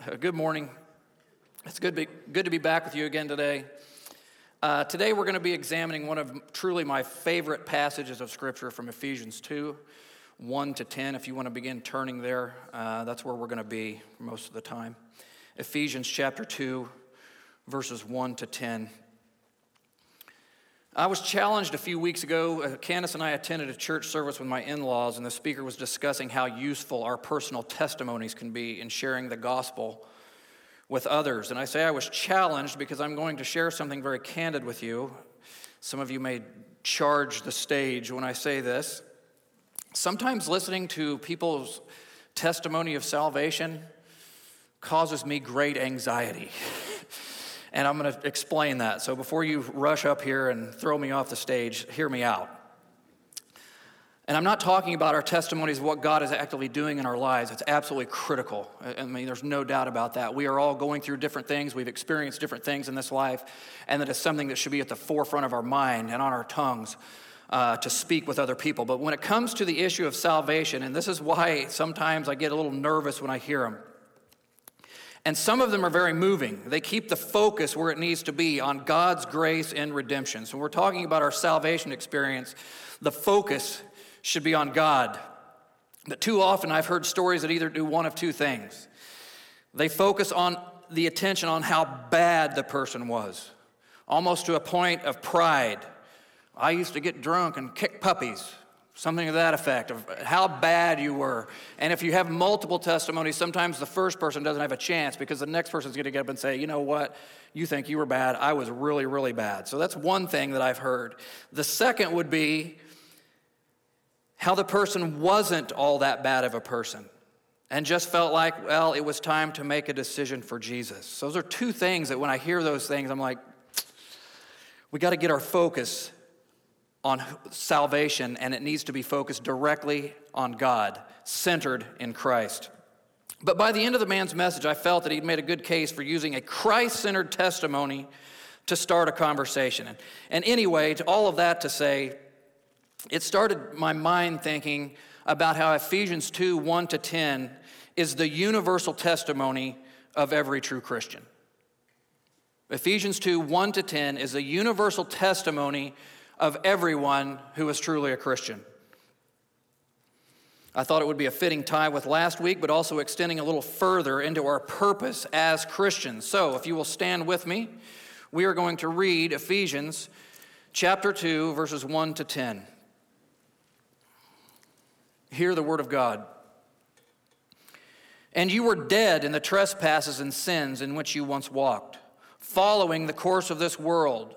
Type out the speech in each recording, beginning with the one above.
Uh, good morning. It's good, be, good to be back with you again today. Uh, today, we're going to be examining one of truly my favorite passages of Scripture from Ephesians 2 1 to 10. If you want to begin turning there, uh, that's where we're going to be most of the time. Ephesians chapter 2, verses 1 to 10. I was challenged a few weeks ago. Uh, Candace and I attended a church service with my in laws, and the speaker was discussing how useful our personal testimonies can be in sharing the gospel with others. And I say I was challenged because I'm going to share something very candid with you. Some of you may charge the stage when I say this. Sometimes listening to people's testimony of salvation causes me great anxiety. And I'm going to explain that. So before you rush up here and throw me off the stage, hear me out. And I'm not talking about our testimonies of what God is actively doing in our lives. It's absolutely critical. I mean, there's no doubt about that. We are all going through different things. We've experienced different things in this life. And that is something that should be at the forefront of our mind and on our tongues uh, to speak with other people. But when it comes to the issue of salvation, and this is why sometimes I get a little nervous when I hear them. And some of them are very moving. They keep the focus where it needs to be on God's grace and redemption. So, when we're talking about our salvation experience, the focus should be on God. But too often, I've heard stories that either do one of two things they focus on the attention on how bad the person was, almost to a point of pride. I used to get drunk and kick puppies something to that effect of how bad you were. And if you have multiple testimonies, sometimes the first person doesn't have a chance because the next person's going to get up and say, you know what, you think you were bad. I was really, really bad. So that's one thing that I've heard. The second would be how the person wasn't all that bad of a person and just felt like, well, it was time to make a decision for Jesus. Those are two things that when I hear those things, I'm like, we got to get our focus on salvation, and it needs to be focused directly on God, centered in Christ. But by the end of the man's message, I felt that he'd made a good case for using a Christ centered testimony to start a conversation. And anyway, to all of that to say, it started my mind thinking about how Ephesians 2 1 to 10 is the universal testimony of every true Christian. Ephesians 2 1 to 10 is a universal testimony of everyone who is truly a Christian. I thought it would be a fitting tie with last week, but also extending a little further into our purpose as Christians. So, if you will stand with me, we are going to read Ephesians chapter 2, verses 1 to 10. Hear the word of God. And you were dead in the trespasses and sins in which you once walked, following the course of this world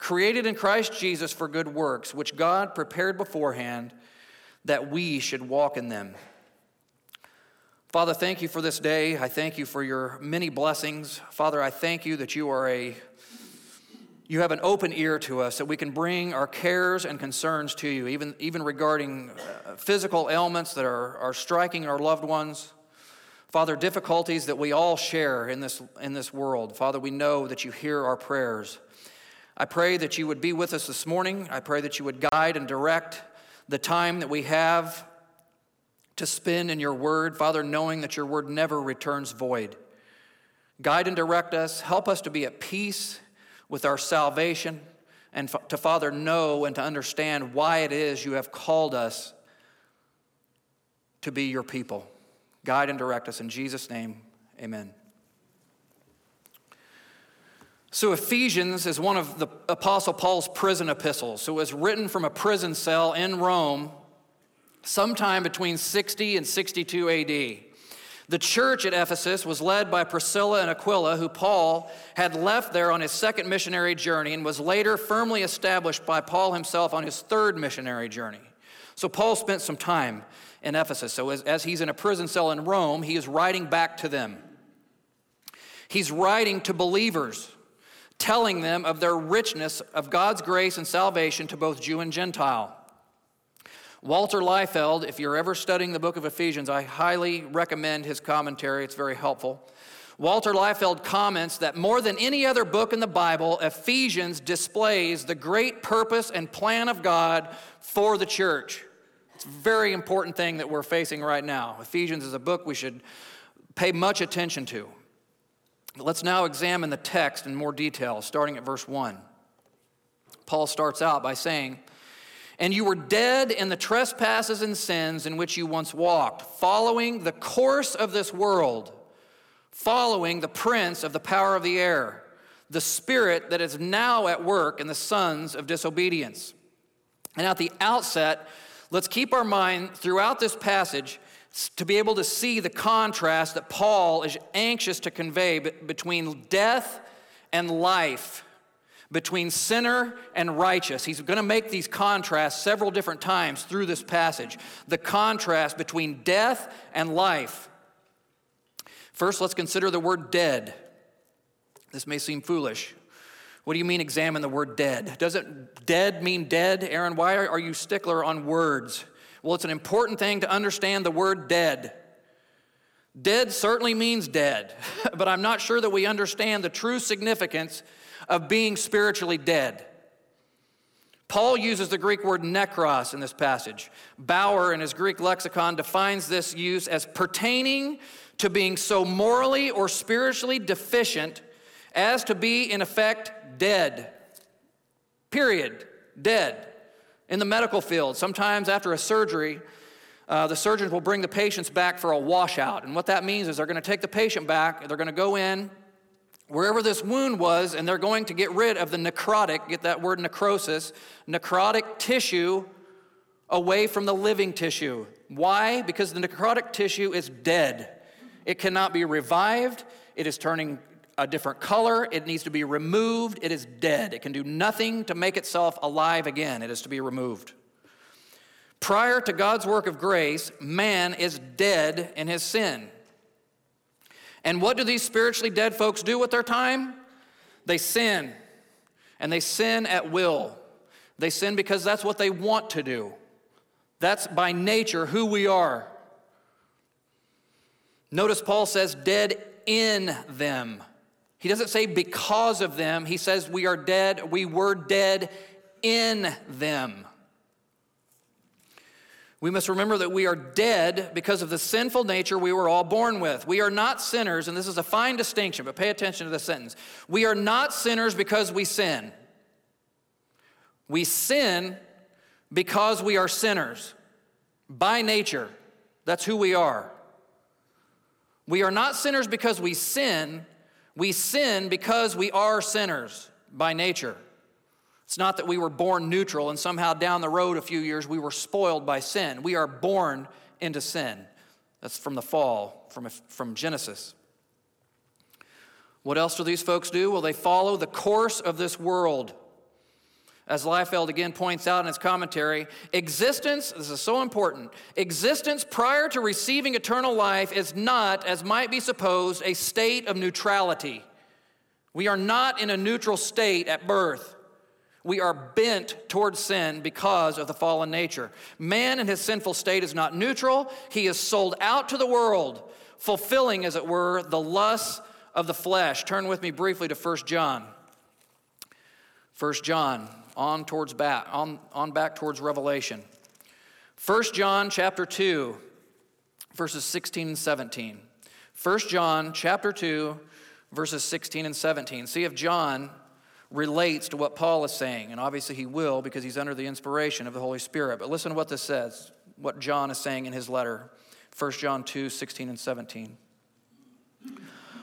created in Christ Jesus for good works, which God prepared beforehand that we should walk in them. Father, thank you for this day. I thank you for your many blessings. Father, I thank you that you are a you have an open ear to us that we can bring our cares and concerns to you, even, even regarding uh, physical ailments that are, are striking our loved ones. Father, difficulties that we all share in this, in this world. Father, we know that you hear our prayers. I pray that you would be with us this morning. I pray that you would guide and direct the time that we have to spend in your word, Father, knowing that your word never returns void. Guide and direct us. Help us to be at peace with our salvation and to, Father, know and to understand why it is you have called us to be your people. Guide and direct us in Jesus' name. Amen. So, Ephesians is one of the Apostle Paul's prison epistles. So, it was written from a prison cell in Rome sometime between 60 and 62 AD. The church at Ephesus was led by Priscilla and Aquila, who Paul had left there on his second missionary journey and was later firmly established by Paul himself on his third missionary journey. So Paul spent some time in Ephesus. So as, as he's in a prison cell in Rome, he is writing back to them. He's writing to believers, telling them of their richness of God's grace and salvation to both Jew and Gentile. Walter Liefeld, if you're ever studying the book of Ephesians, I highly recommend his commentary. It's very helpful. Walter Liefeld comments that more than any other book in the Bible, Ephesians displays the great purpose and plan of God for the church. It's a very important thing that we're facing right now. Ephesians is a book we should pay much attention to. Let's now examine the text in more detail, starting at verse 1. Paul starts out by saying, and you were dead in the trespasses and sins in which you once walked, following the course of this world, following the prince of the power of the air, the spirit that is now at work in the sons of disobedience. And at the outset, let's keep our mind throughout this passage to be able to see the contrast that Paul is anxious to convey between death and life between sinner and righteous. He's going to make these contrasts several different times through this passage. The contrast between death and life. First, let's consider the word dead. This may seem foolish. What do you mean examine the word dead? Doesn't dead mean dead? Aaron, why are you stickler on words? Well, it's an important thing to understand the word dead. Dead certainly means dead, but I'm not sure that we understand the true significance of being spiritually dead. Paul uses the Greek word nekros in this passage. Bauer, in his Greek lexicon, defines this use as pertaining to being so morally or spiritually deficient as to be, in effect, dead. Period. Dead. In the medical field, sometimes after a surgery, uh, the surgeons will bring the patients back for a washout. And what that means is they're going to take the patient back, they're going to go in, wherever this wound was, and they're going to get rid of the necrotic, get that word necrosis, necrotic tissue away from the living tissue. Why? Because the necrotic tissue is dead. It cannot be revived. It is turning a different color. It needs to be removed. It is dead. It can do nothing to make itself alive again. It is to be removed. Prior to God's work of grace, man is dead in his sin. And what do these spiritually dead folks do with their time? They sin. And they sin at will. They sin because that's what they want to do. That's by nature who we are. Notice Paul says, dead in them. He doesn't say because of them. He says we are dead, we were dead in them. We must remember that we are dead because of the sinful nature we were all born with. We are not sinners, and this is a fine distinction, but pay attention to the sentence. We are not sinners because we sin. We sin because we are sinners by nature. That's who we are. We are not sinners because we sin. We sin because we are sinners by nature. It's not that we were born neutral and somehow down the road a few years we were spoiled by sin. We are born into sin. That's from the fall, from, from Genesis. What else do these folks do? Well, they follow the course of this world. As Liefeld again points out in his commentary, existence, this is so important, existence prior to receiving eternal life is not, as might be supposed, a state of neutrality. We are not in a neutral state at birth. We are bent towards sin because of the fallen nature. Man in his sinful state is not neutral, he is sold out to the world, fulfilling, as it were, the lusts of the flesh. Turn with me briefly to 1 John. 1 John, on towards back, on, on back towards Revelation. 1 John chapter 2, verses 16 and 17. 1 John chapter 2, verses 16 and 17. See if John relates to what Paul is saying. And obviously he will because he's under the inspiration of the Holy Spirit. But listen to what this says, what John is saying in his letter 1 John 2 16 and 17.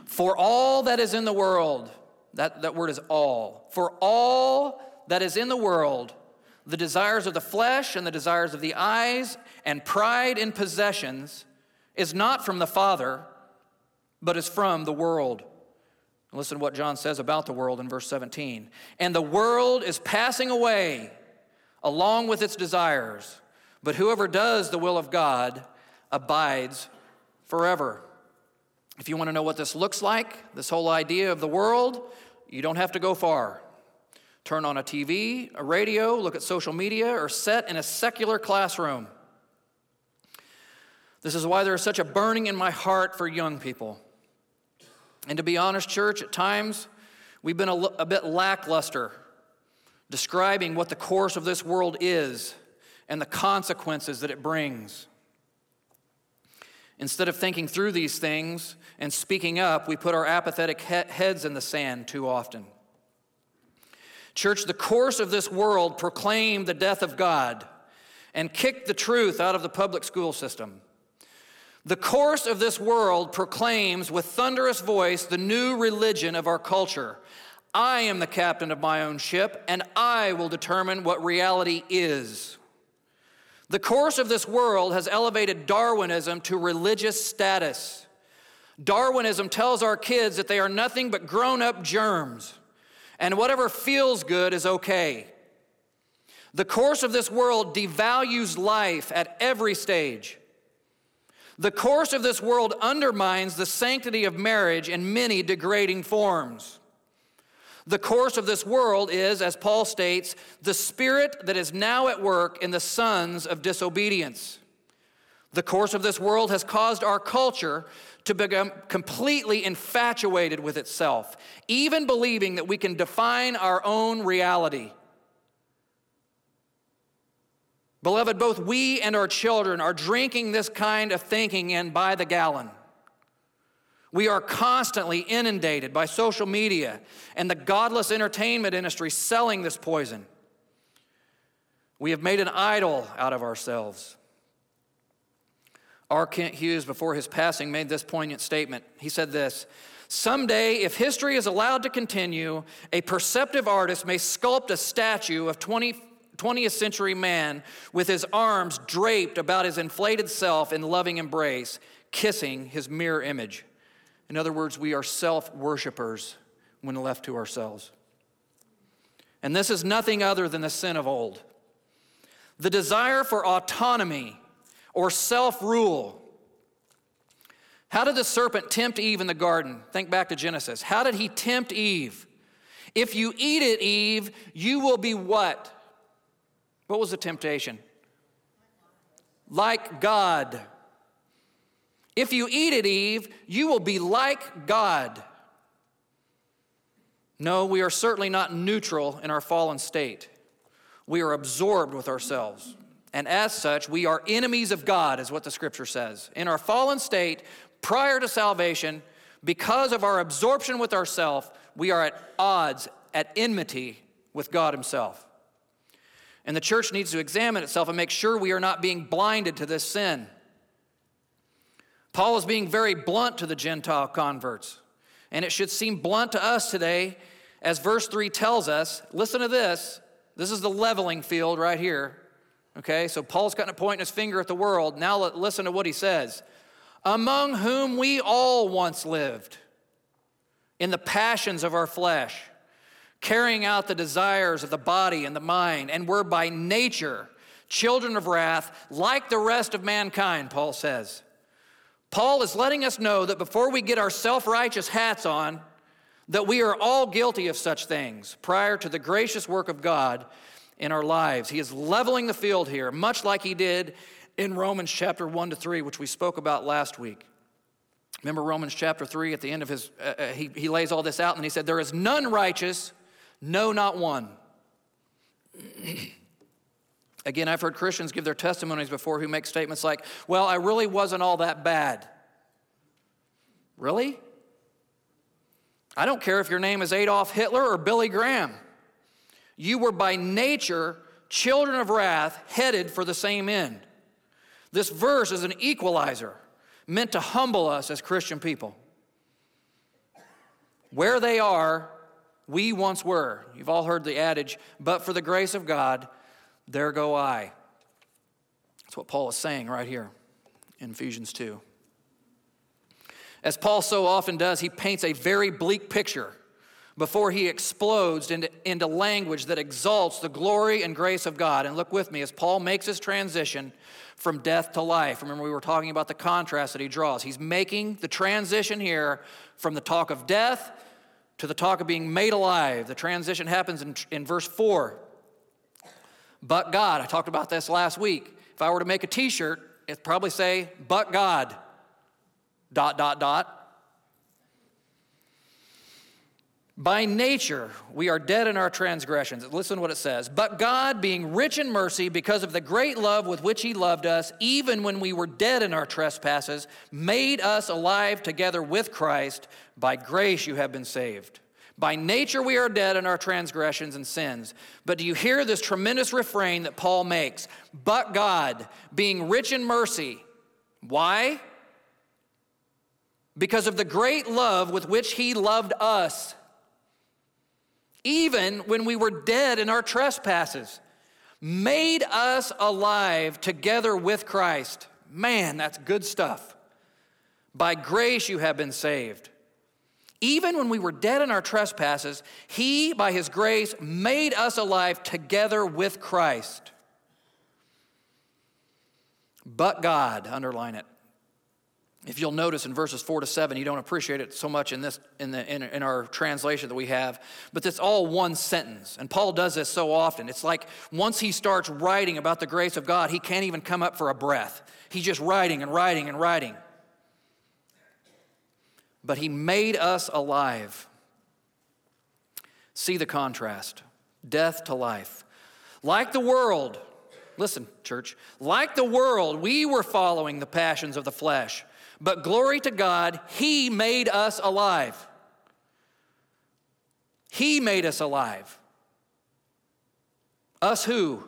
For all that is in the world, That, that word is all. For all that is in the world, the desires of the flesh and the desires of the eyes and pride in possessions is not from the Father, but is from the world. Listen to what John says about the world in verse 17. And the world is passing away along with its desires, but whoever does the will of God abides forever. If you want to know what this looks like, this whole idea of the world, you don't have to go far. Turn on a TV, a radio, look at social media, or sit in a secular classroom. This is why there is such a burning in my heart for young people. And to be honest, church, at times we've been a, a bit lackluster describing what the course of this world is and the consequences that it brings. Instead of thinking through these things and speaking up, we put our apathetic he- heads in the sand too often. Church, the course of this world proclaimed the death of God and kicked the truth out of the public school system. The course of this world proclaims with thunderous voice the new religion of our culture. I am the captain of my own ship, and I will determine what reality is. The course of this world has elevated Darwinism to religious status. Darwinism tells our kids that they are nothing but grown up germs, and whatever feels good is okay. The course of this world devalues life at every stage. The course of this world undermines the sanctity of marriage in many degrading forms. The course of this world is, as Paul states, the spirit that is now at work in the sons of disobedience. The course of this world has caused our culture to become completely infatuated with itself, even believing that we can define our own reality. Beloved, both we and our children are drinking this kind of thinking in by the gallon. We are constantly inundated by social media and the godless entertainment industry selling this poison. We have made an idol out of ourselves. R. Kent Hughes, before his passing, made this poignant statement. He said this Someday, if history is allowed to continue, a perceptive artist may sculpt a statue of 20 20th century man with his arms draped about his inflated self in loving embrace, kissing his mirror image. In other words, we are self worshippers when left to ourselves. And this is nothing other than the sin of old. The desire for autonomy or self rule. How did the serpent tempt Eve in the garden? Think back to Genesis. How did he tempt Eve? If you eat it, Eve, you will be what? What was the temptation? Like God. If you eat it, Eve, you will be like God. No, we are certainly not neutral in our fallen state. We are absorbed with ourselves. And as such, we are enemies of God, is what the scripture says. In our fallen state, prior to salvation, because of our absorption with ourself, we are at odds, at enmity with God Himself. And the church needs to examine itself and make sure we are not being blinded to this sin. Paul is being very blunt to the Gentile converts. And it should seem blunt to us today, as verse 3 tells us. Listen to this. This is the leveling field right here. Okay, so Paul's got to point his finger at the world. Now listen to what he says. Among whom we all once lived in the passions of our flesh carrying out the desires of the body and the mind, and were by nature children of wrath, like the rest of mankind, Paul says. Paul is letting us know that before we get our self righteous hats on, that we are all guilty of such things prior to the gracious work of God in our lives. He is leveling the field here, much like he did in Romans chapter 1 to 3, which we spoke about last week. Remember Romans chapter 3 at the end of his, uh, uh he, he lays all this out and he said, There is none righteous, no, not one. Again, I've heard Christians give their testimonies before who make statements like, Well, I really wasn't all that bad. Really? I don't care if your name is Adolf Hitler or Billy Graham. You were by nature children of wrath, headed for the same end. This verse is an equalizer meant to humble us as Christian people. Where they are We once were. You've all heard the adage, but for the grace of God, there go I. That's what Paul is saying right here in Ephesians 2. As Paul so often does, he paints a very bleak picture before he explodes into, into language that exalts the glory and grace of God. And look with me as Paul makes his transition from death to life. Remember, we were talking about the contrast that he draws. He's making the transition here from the talk of death to the talk of being made alive. The transition happens in, in verse 4. But God, I talked about this last week. If I were to make a t shirt, it'd probably say, But God, dot, dot, dot. By nature, we are dead in our transgressions. Listen to what it says. But God, being rich in mercy, because of the great love with which He loved us, even when we were dead in our trespasses, made us alive together with Christ. By grace you have been saved. By nature, we are dead in our transgressions and sins. But do you hear this tremendous refrain that Paul makes? But God, being rich in mercy. Why? Because of the great love with which He loved us even when we were dead in our trespasses, made us alive together with Christ. Man, that's good stuff. By grace you have been saved. Even when we were dead in our trespasses, He, by His grace, made us alive together with Christ. But God, underline it. If you'll notice in verses four to seven, you don't appreciate it so much in this in, the, in, in our translation that we have, but it's all one sentence. And Paul does this so often. It's like once he starts writing about the grace of God, he can't even come up for a breath. He's just writing and writing and writing. But he made us alive. See the contrast death to life. Like the world, listen, church, like the world, we were following the passions of the flesh but glory to God, He made us alive. He made us alive. Us who?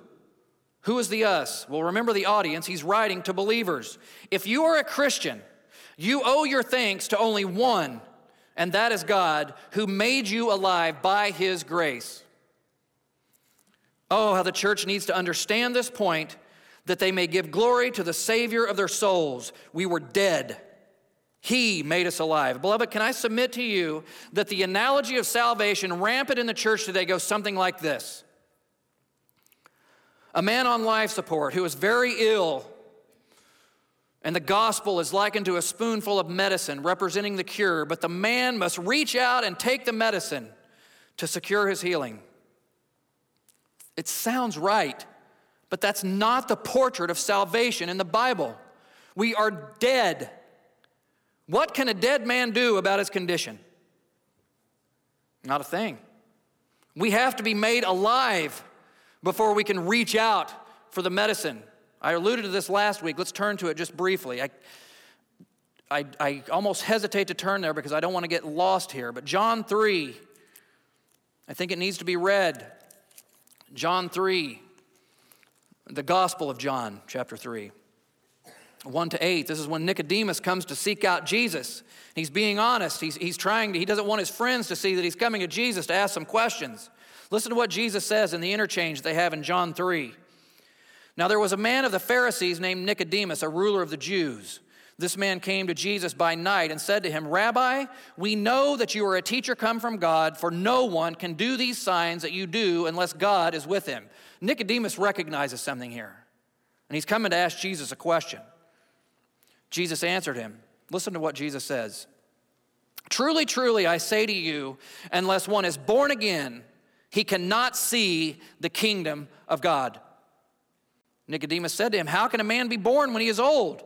Who is the us? Well, remember the audience. He's writing to believers. If you are a Christian, you owe your thanks to only one, and that is God, who made you alive by His grace. Oh, how the church needs to understand this point that they may give glory to the Savior of their souls. We were dead. He made us alive. Beloved, can I submit to you that the analogy of salvation rampant in the church today goes something like this A man on life support who is very ill, and the gospel is likened to a spoonful of medicine representing the cure, but the man must reach out and take the medicine to secure his healing. It sounds right. But that's not the portrait of salvation in the Bible. We are dead. What can a dead man do about his condition? Not a thing. We have to be made alive before we can reach out for the medicine. I alluded to this last week. Let's turn to it just briefly. I, I, I almost hesitate to turn there because I don't want to get lost here. But John 3, I think it needs to be read. John 3 the Gospel of John, chapter 3. 1 to 8. This is when Nicodemus comes to seek out Jesus. He's being honest. He's, he's trying to, he doesn't want his friends to see that he's coming to Jesus to ask some questions. Listen to what Jesus says in the interchange they have in John 3. Now there was a man of the Pharisees named Nicodemus, a ruler of the Jews. This man came to Jesus by night and said to him, Rabbi, we know that you are a teacher come from God, for no one can do these signs that you do unless God is with him. Nicodemus recognizes something here, and he's coming to ask Jesus a question. Jesus answered him. Listen to what Jesus says Truly, truly, I say to you, unless one is born again, he cannot see the kingdom of God. Nicodemus said to him, How can a man be born when he is old?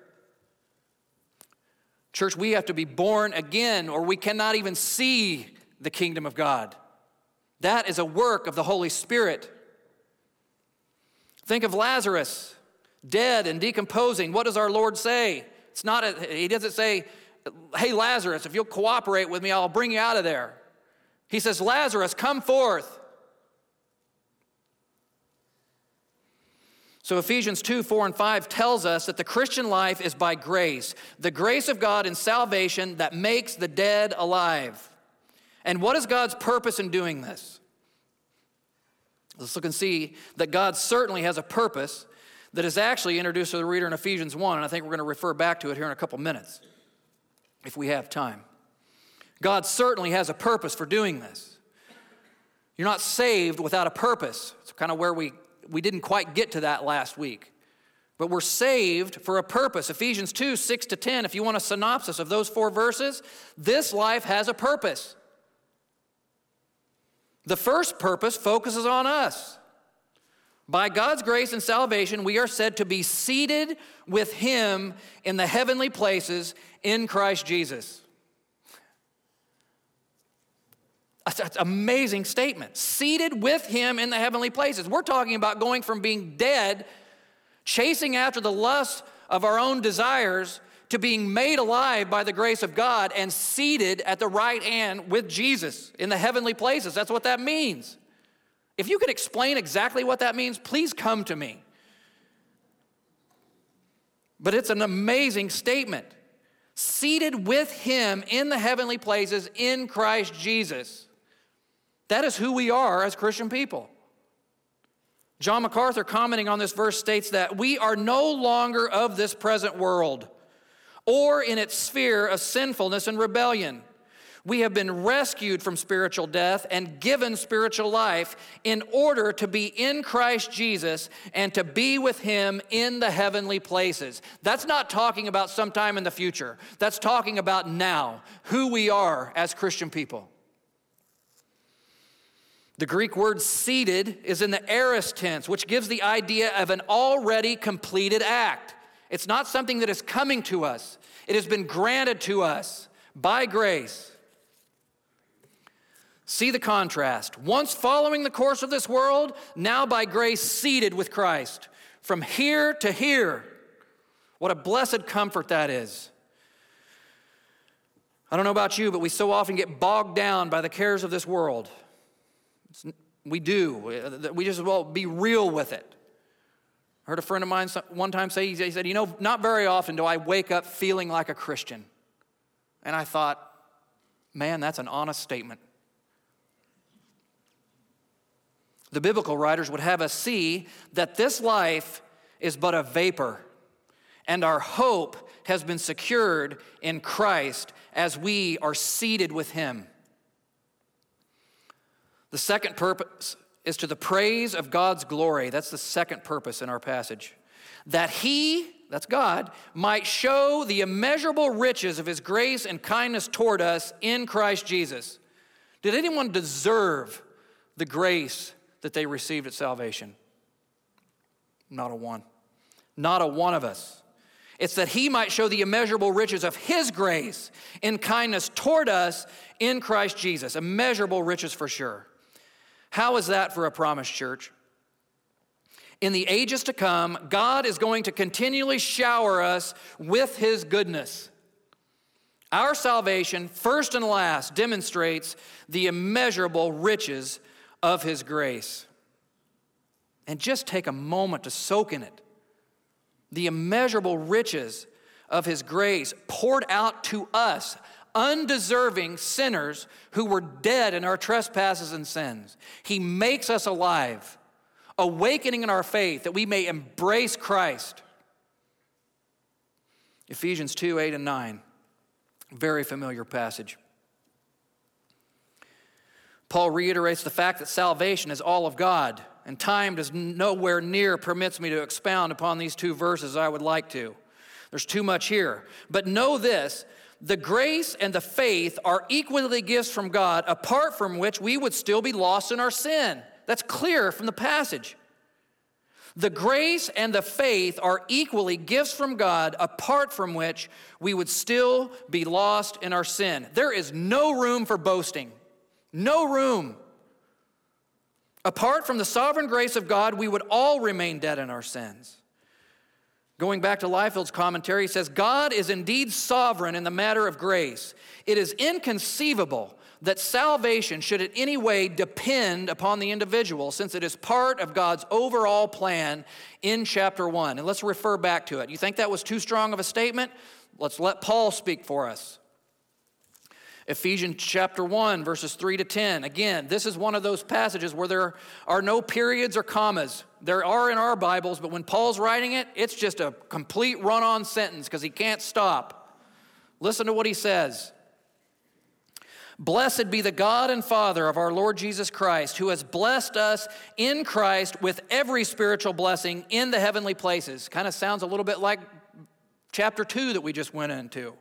Church, we have to be born again, or we cannot even see the kingdom of God. That is a work of the Holy Spirit. Think of Lazarus, dead and decomposing. What does our Lord say? It's not, a, he doesn't say, hey, Lazarus, if you'll cooperate with me, I'll bring you out of there. He says, Lazarus, come forth. So Ephesians 2 4 and 5 tells us that the Christian life is by grace, the grace of God in salvation that makes the dead alive. And what is God's purpose in doing this? Let's look and see that God certainly has a purpose that is actually introduced to the reader in Ephesians 1, and I think we're going to refer back to it here in a couple minutes if we have time. God certainly has a purpose for doing this. You're not saved without a purpose. It's kind of where we, we didn't quite get to that last week. But we're saved for a purpose. Ephesians 2 6 to 10, if you want a synopsis of those four verses, this life has a purpose. The first purpose focuses on us. By God's grace and salvation, we are said to be seated with Him in the heavenly places in Christ Jesus. That's an amazing statement. Seated with Him in the heavenly places. We're talking about going from being dead, chasing after the lust of our own desires, to being made alive by the grace of God and seated at the right hand with Jesus in the heavenly places. That's what that means. If you could explain exactly what that means, please come to me. But it's an amazing statement. Seated with him in the heavenly places in Christ Jesus. That is who we are as Christian people. John MacArthur, commenting on this verse, states that we are no longer of this present world or in its sphere of sinfulness and rebellion. We have been rescued from spiritual death and given spiritual life in order to be in Christ Jesus and to be with Him in the heavenly places. That's not talking about sometime in the future, that's talking about now, who we are as Christian people. The Greek word seated is in the aorist tense, which gives the idea of an already completed act. It's not something that is coming to us, it has been granted to us by grace. See the contrast. Once following the course of this world, now by grace seated with Christ. From here to here. What a blessed comfort that is. I don't know about you, but we so often get bogged down by the cares of this world. We do. Uh, we just, well, be real with it. I heard a friend of mine one time say, he said, You know, not very often do I wake up feeling like a Christian. And I thought, man, that's an honest statement. The biblical writers would have us see that this life is but a vapor, and our hope has been secured in Christ as we are seated with Him. The second purpose is to the praise of God's glory. That's the second purpose in our passage. That he, that's God, might show the immeasurable riches of his grace and kindness toward us in Christ Jesus. Did anyone deserve the grace that they received at salvation? Not a one. Not a one of us. It's that he might show the immeasurable riches of his grace in kindness toward us in Christ Jesus. Immeasurable riches for sure. How is that for a promised church? In the ages to come, God is going to continually shower us with His goodness. Our salvation, first and last, demonstrates the immeasurable riches of His grace. And just take a moment to soak in it. The immeasurable riches of His grace poured out to us undeserving sinners who were dead in our trespasses and sins. He makes us alive, awakening in our faith that we may embrace Christ. Ephesians 2 8 and 9, very familiar passage. Paul reiterates the fact that salvation is all of God, and time does nowhere near permits me to expound upon these two verses I would like to. There's too much here. But know this the grace and the faith are equally gifts from God, apart from which we would still be lost in our sin. That's clear from the passage. The grace and the faith are equally gifts from God, apart from which we would still be lost in our sin. There is no room for boasting. No room. Apart from the sovereign grace of God, we would all remain dead in our sins. Going back to Liefeld's commentary, he says, God is indeed sovereign in the matter of grace. It is inconceivable that salvation should in any way depend upon the individual, since it is part of God's overall plan in chapter 1. And let's refer back to it. You think that was too strong of a statement? Let's let Paul speak for us. Ephesians chapter 1, verses 3 to 10. Again, this is one of those passages where there are no periods or commas. There are in our Bibles, but when Paul's writing it, it's just a complete run on sentence because he can't stop. Listen to what he says. Blessed be the God and Father of our Lord Jesus Christ, who has blessed us in Christ with every spiritual blessing in the heavenly places. Kind of sounds a little bit like chapter 2 that we just went into.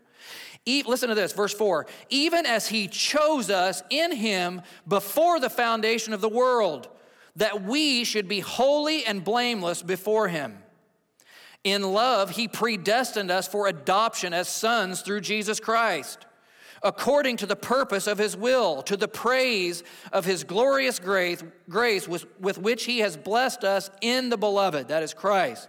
Listen to this, verse 4. Even as he chose us in him before the foundation of the world, that we should be holy and blameless before him. In love, he predestined us for adoption as sons through Jesus Christ according to the purpose of his will, to the praise of his glorious grace, grace with, with which he has blessed us in the beloved, that is Christ.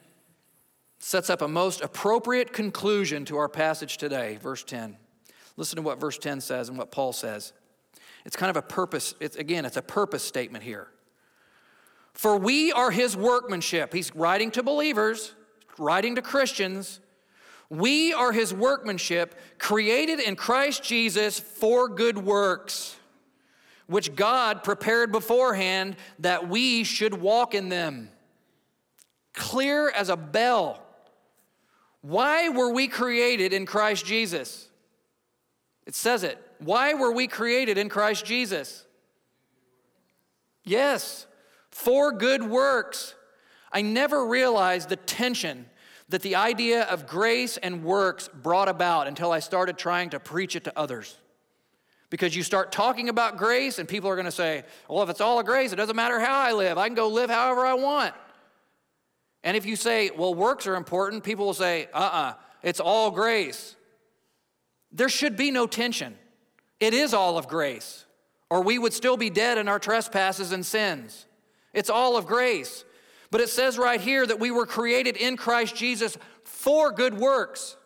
sets up a most appropriate conclusion to our passage today. Verse 10. Listen to what verse 10 says and what Paul says. It's kind of a purpose, it's, again, it's a purpose statement here. For we are his workmanship. He's writing to believers, writing to Christians we are his workmanship, created in Christ Jesus for good works, which God prepared beforehand that we should walk in them. Clear as a bell. Why were we created in Christ Jesus? It says it. Why were we created in Christ Jesus? Yes, for good works. I never realized the tension that the idea of grace and works brought about until I started trying to preach it to others. Because you start talking about grace, and people are going to say, Well, if it's all a grace, it doesn't matter how I live. I can go live however I want. And if you say, Well, works are important, people will say, Uh uh-uh, uh, it's all grace. There should be no tension. It is all of grace, or we would still be dead in our trespasses and sins. It's all of grace. But it says right here that we were created in Christ Jesus for good works.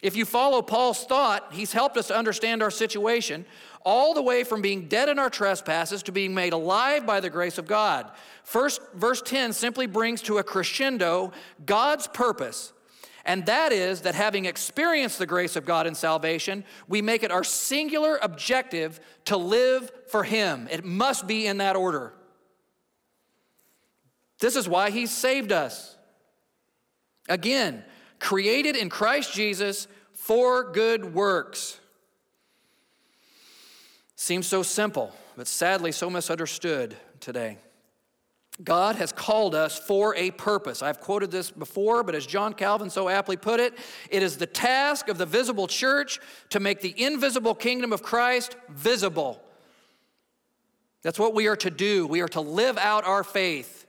If you follow Paul's thought, he's helped us to understand our situation all the way from being dead in our trespasses to being made alive by the grace of God. First, verse 10 simply brings to a crescendo God's purpose, and that is that having experienced the grace of God in salvation, we make it our singular objective to live for Him. It must be in that order. This is why he saved us. Again, created in Christ Jesus for good works. Seems so simple, but sadly so misunderstood today. God has called us for a purpose. I've quoted this before, but as John Calvin so aptly put it, it is the task of the visible church to make the invisible kingdom of Christ visible. That's what we are to do. We are to live out our faith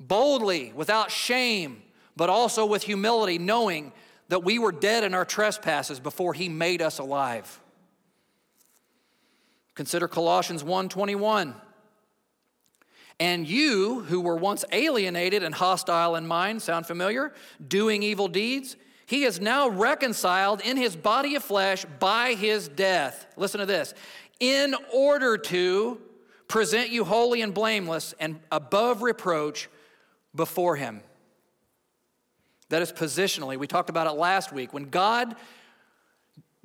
boldly, without shame, but also with humility, knowing that we were dead in our trespasses before he made us alive. Consider Colossians 1:21. And you who were once alienated and hostile in mind, sound familiar? Doing evil deeds, he is now reconciled in his body of flesh by his death. Listen to this. In order to present you holy and blameless and above reproach before Him. That is positionally. We talked about it last week. When God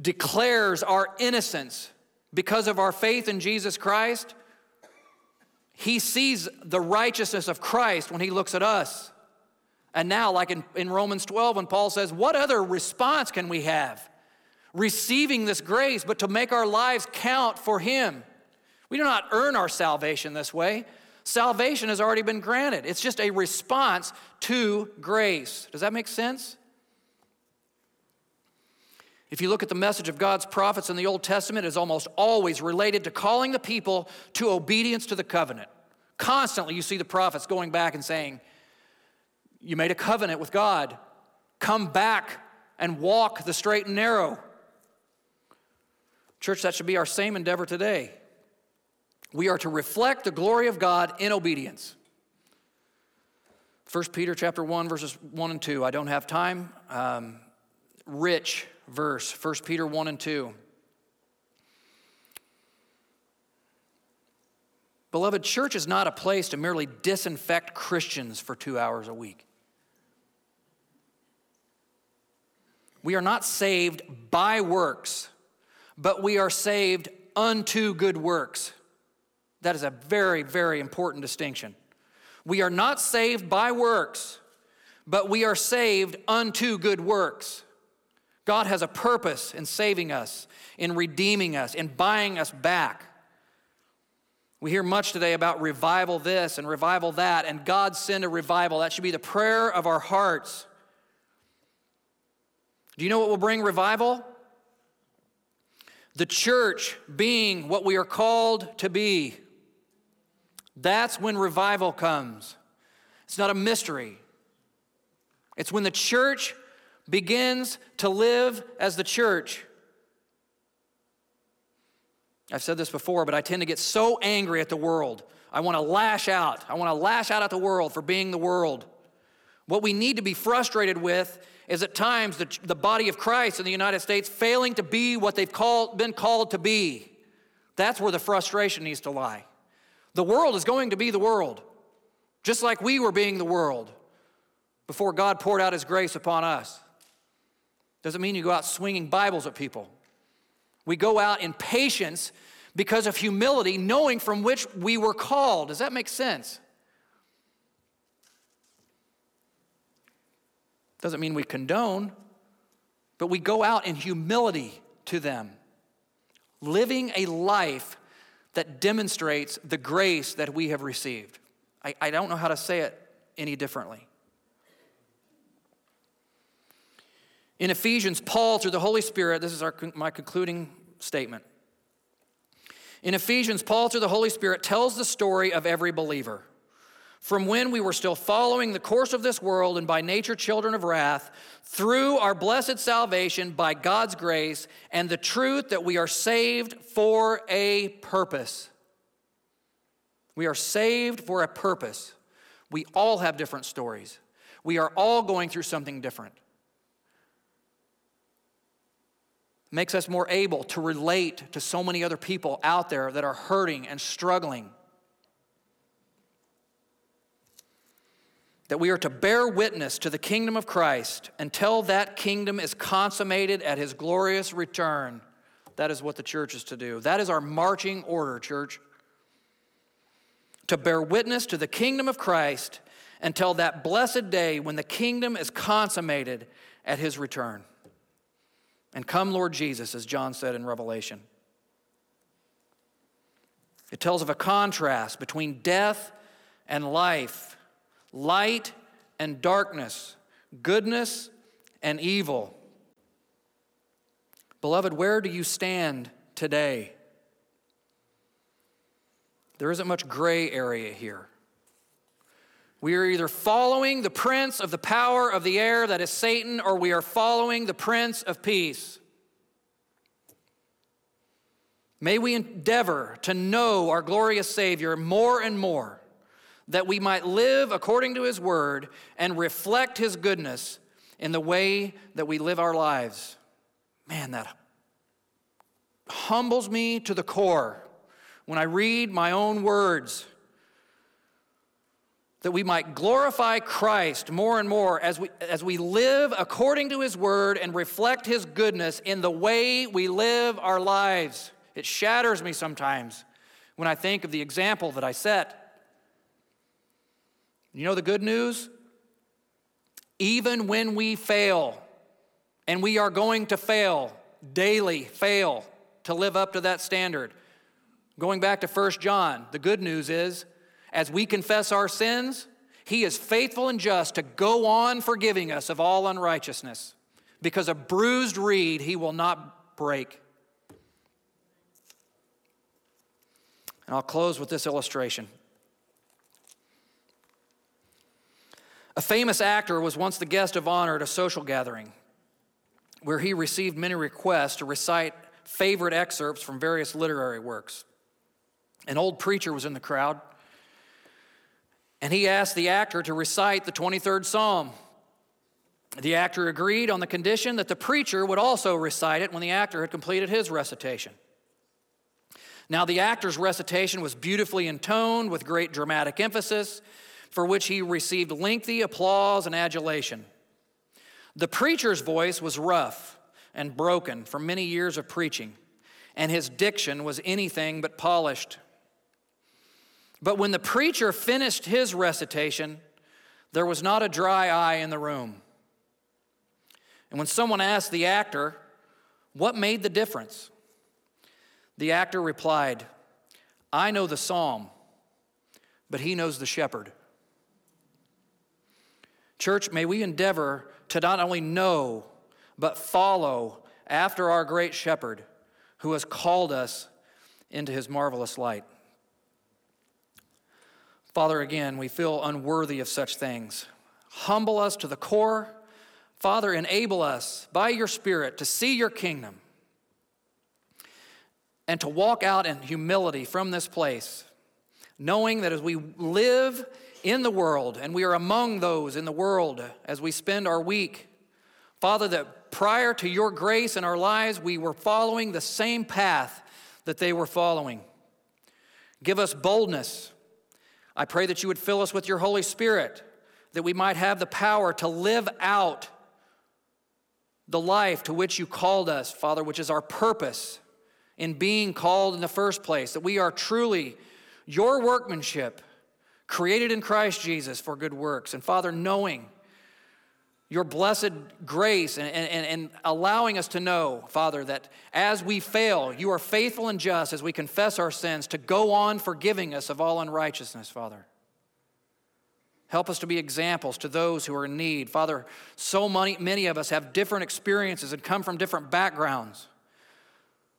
declares our innocence because of our faith in Jesus Christ, He sees the righteousness of Christ when He looks at us. And now, like in, in Romans 12, when Paul says, What other response can we have? Receiving this grace, but to make our lives count for Him. We do not earn our salvation this way. Salvation has already been granted. It's just a response to grace. Does that make sense? If you look at the message of God's prophets in the Old Testament, it is almost always related to calling the people to obedience to the covenant. Constantly, you see the prophets going back and saying, You made a covenant with God. Come back and walk the straight and narrow. Church, that should be our same endeavor today. We are to reflect the glory of God in obedience. 1 Peter chapter 1, verses 1 and 2. I don't have time. Um, rich verse, 1 Peter 1 and 2. Beloved, church is not a place to merely disinfect Christians for two hours a week. We are not saved by works, but we are saved unto good works. That is a very, very important distinction. We are not saved by works, but we are saved unto good works. God has a purpose in saving us, in redeeming us, in buying us back. We hear much today about revival this and revival that, and God send a revival. That should be the prayer of our hearts. Do you know what will bring revival? The church being what we are called to be. That's when revival comes. It's not a mystery. It's when the church begins to live as the church. I've said this before, but I tend to get so angry at the world. I want to lash out. I want to lash out at the world for being the world. What we need to be frustrated with is at times the, the body of Christ in the United States failing to be what they've called, been called to be. That's where the frustration needs to lie. The world is going to be the world, just like we were being the world before God poured out His grace upon us. Doesn't mean you go out swinging Bibles at people. We go out in patience because of humility, knowing from which we were called. Does that make sense? Doesn't mean we condone, but we go out in humility to them, living a life that demonstrates the grace that we have received. I, I don't know how to say it any differently. In Ephesians, Paul, through the Holy Spirit, this is our, my concluding statement. In Ephesians, Paul, through the Holy Spirit, tells the story of every believer. From when we were still following the course of this world and by nature children of wrath, through our blessed salvation by God's grace and the truth that we are saved for a purpose. We are saved for a purpose. We all have different stories. We are all going through something different. Makes us more able to relate to so many other people out there that are hurting and struggling. that we are to bear witness to the kingdom of Christ until that kingdom is consummated at his glorious return. That is what the church is to do. That is our marching order, church. To bear witness to the kingdom of Christ until that blessed day when the kingdom is consummated at his return. And come, Lord Jesus, as John said in Revelation. It tells of a contrast between death and life light and darkness, goodness and evil. Beloved, where do you stand today? There isn't much gray area here. We are either following the prince of the power of the air, that is Satan, or we are following the prince of peace. May we endeavor to know our glorious Savior more and more that we might live according to his word and reflect his goodness in the way that we live our lives. Man, that humbles me to the core when I read my own words. That we might glorify Christ more and more as we, as we live according to His Word and reflect His goodness in the way we live our lives. It shatters me sometimes when I think of the example that I set. You know the good news? Even when we fail, and we are going to fail, daily fail to live up to that standard. Going back to 1 John, the good news is as we confess our sins, he is faithful and just to go on forgiving us of all unrighteousness, because a bruised reed he will not break. And I'll close with this illustration. A famous actor was once the guest of honor at a social gathering where he received many requests to recite favorite excerpts from various literary works. An old preacher was in the crowd, and he asked the actor to recite the 23rd Psalm. The actor agreed on the condition that the preacher would also recite it when the actor had completed his recitation. Now, the actor's recitation was beautifully intoned with great dramatic emphasis, for which he received lengthy applause and adulation. The preacher's voice was rough and broken from many years of preaching, and his diction was anything but polished. But when the preacher finished his recitation, there was not a dry eye in the room. And when someone asked the actor, What made the difference? The actor replied, I know the psalm, but he knows the shepherd. Church, may we endeavor to not only know, but follow after our great shepherd who has called us into his marvelous light. Father, again, we feel unworthy of such things. Humble us to the core. Father, enable us by your Spirit to see your kingdom and to walk out in humility from this place, knowing that as we live in the world and we are among those in the world as we spend our week, Father, that prior to your grace in our lives, we were following the same path that they were following. Give us boldness I pray that you would fill us with your Holy Spirit, that we might have the power to live out the life to which you called us, Father, which is our purpose in being called in the first place, that we are truly your workmanship, created in Christ Jesus for good works. And Father, knowing your blessed grace and, and, and allowing us to know, Father, that as we fail, you are faithful and just as we confess our sins to go on forgiving us of all unrighteousness, Father. Help us to be examples to those who are in need. Father, so many, many of us have different experiences and come from different backgrounds.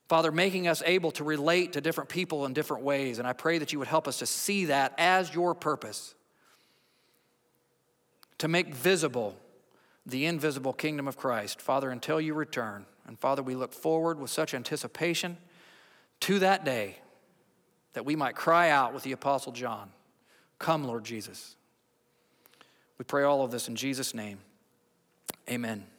Father, making us able to relate to different people in different ways. And I pray that you would help us to see that as your purpose, to make visible the invisible kingdom of Christ, Father, until you return. And Father, we look forward with such anticipation to that day that we might cry out with the Apostle John, Come, Lord Jesus. We pray all of this in Jesus' name. Amen.